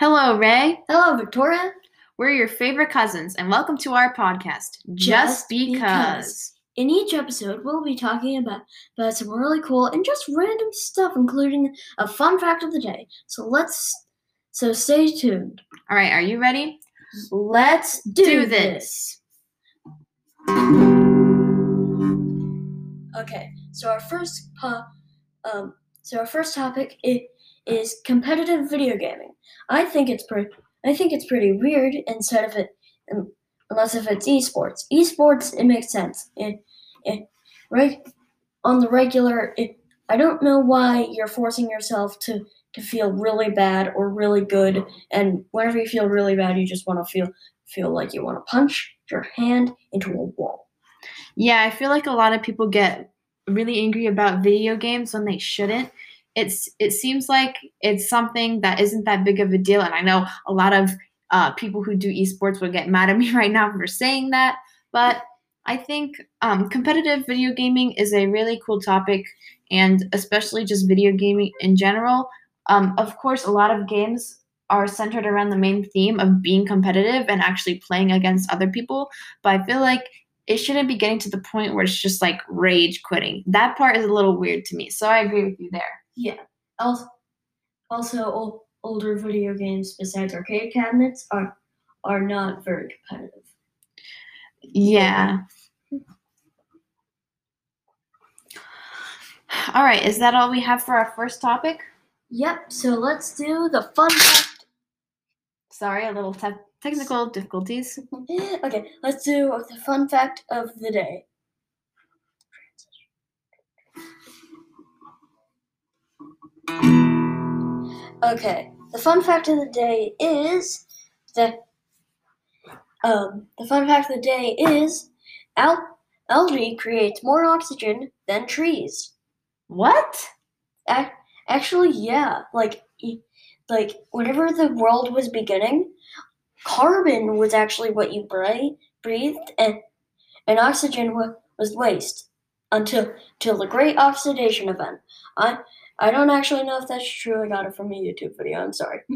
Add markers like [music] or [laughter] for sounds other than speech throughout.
Hello, Ray. Hello, Victoria. We're your favorite cousins, and welcome to our podcast, Just, Just because. Because. In each episode, we'll be talking about, about some really cool and just random stuff, including a fun fact of the day. So let's so stay tuned. All right, are you ready? Let's Do this. Okay, so our first po- um, so our first topic i- is competitive video gaming. I think it's pretty. I think it's pretty weird instead of it, um, unless if it's esports. Esports, it makes sense. It, it, right on the regular. It, I don't know why you're forcing yourself to to feel really bad or really good, and whenever you feel really bad, you just want to feel feel like you want to punch your hand into a wall. Yeah, I feel like a lot of people get really angry about video games when they shouldn't. It's it seems like it's something that isn't that big of a deal, and I know a lot of uh, people who do esports would get mad at me [laughs] right now for saying that, but I think um, competitive video gaming is a really cool topic, and especially just video gaming in general. Um, of course, a lot of games are centered around the main theme of being competitive and actually playing against other people, but I feel like it shouldn't be getting to the point where it's just like rage quitting. That part is a little weird to me. So I agree with you there. Yeah. Also, also ol- older video games besides arcade cabinets are are not very competitive. Yeah. All right, is that all we have for our first topic? Yep. So let's do the fun fact. Sorry, a little te- technical difficulties. [laughs] okay, let's do the fun fact of the day. Okay, the fun fact of the day is that um, the fun fact of the day is al- algae creates more oxygen than trees. What? Ac- actually, yeah. Like, like whenever the world was beginning, carbon was actually what you bra- breathed, and and oxygen wa- was waste until till the Great Oxidation Event. I I don't actually know if that's true. I got it from a YouTube video. I'm sorry. [laughs]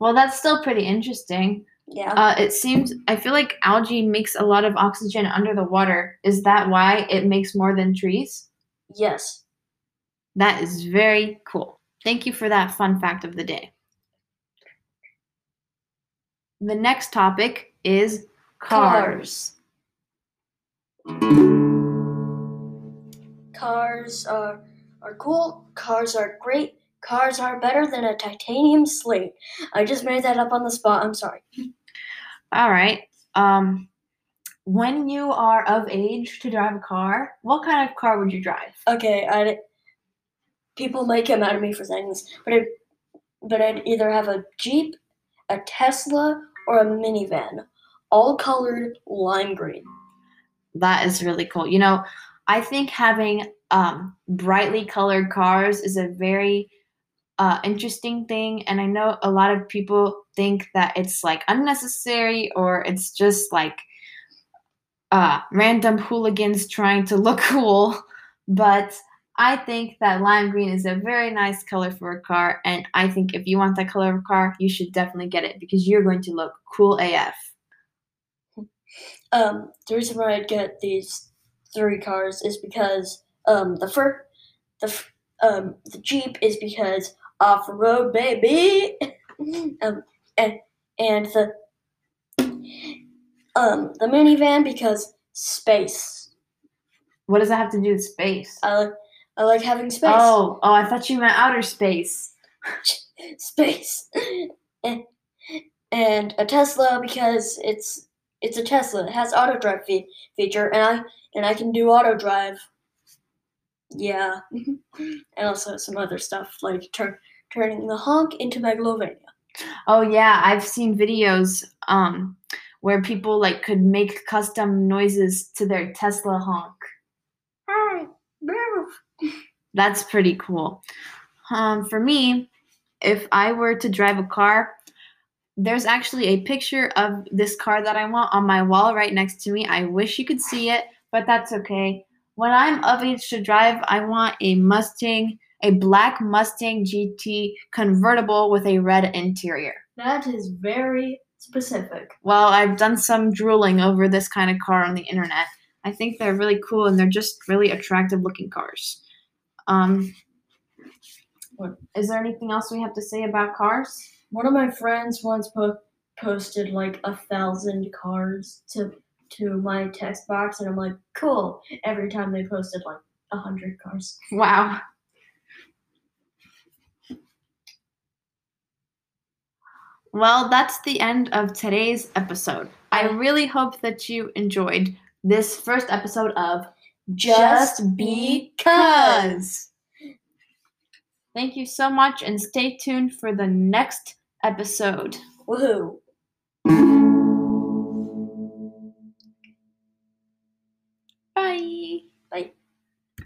Well, that's still pretty interesting. Yeah. Uh, it seems, I feel like algae makes a lot of oxygen under the water. Is that why it makes more than trees? yes. That is very cool. Thank you for that fun fact of the day. The next topic is cars. Cars are are cool. Cars are great. Cars are better than a titanium slate. I just made that up on the spot. I'm sorry. All right. Um, when you are of age to drive a car, what kind of car would you drive? Okay, I people might get mad at me for saying this, but I but I'd either have a Jeep, a Tesla, or a minivan, all colored lime green. That is really cool. You know, I think having um, brightly colored cars is a very uh, interesting thing. And I know a lot of people think that it's like unnecessary or it's just like uh, random hooligans trying to look [laughs] cool. But I think that lime green is a very nice color for a car. And I think if you want that color of a car, you should definitely get it because you're going to look cool AF. Um, the reason why I'd get these three cars is because um the fir- the f- um the Jeep is because off road baby, [laughs] um and and the um the minivan because space. What does that have to do with space? I like I like having space. Oh, oh, I thought you meant outer space. [laughs] space [laughs] and, and a tesla because it's it's a tesla. It has auto drive fe- feature and i and i can do auto drive. Yeah. [laughs] And also some other stuff like turn turning the honk into megalovania. Oh yeah, I've seen videos um where people like could make custom noises to their Tesla honk. That's pretty cool. Um, for me, if I were to drive a car, there's actually a picture of this car that I want on my wall right next to me. I wish you could see it, but that's okay. When I'm of age to drive, I want a Mustang, a black Mustang GT convertible with a red interior. That is very specific. Well, I've done some drooling over this kind of car on the internet. I think they're really cool and they're just really attractive looking cars. Um, What? is there anything else we have to say about cars? One of my friends once po- posted like a thousand cards to to my text box, and I'm like, cool. Every time they posted like a hundred cards. Wow. Well, that's the end of today's episode. I really hope that you enjoyed this first episode of Just Because. Thank you so much and stay tuned for the next episode. Woohoo!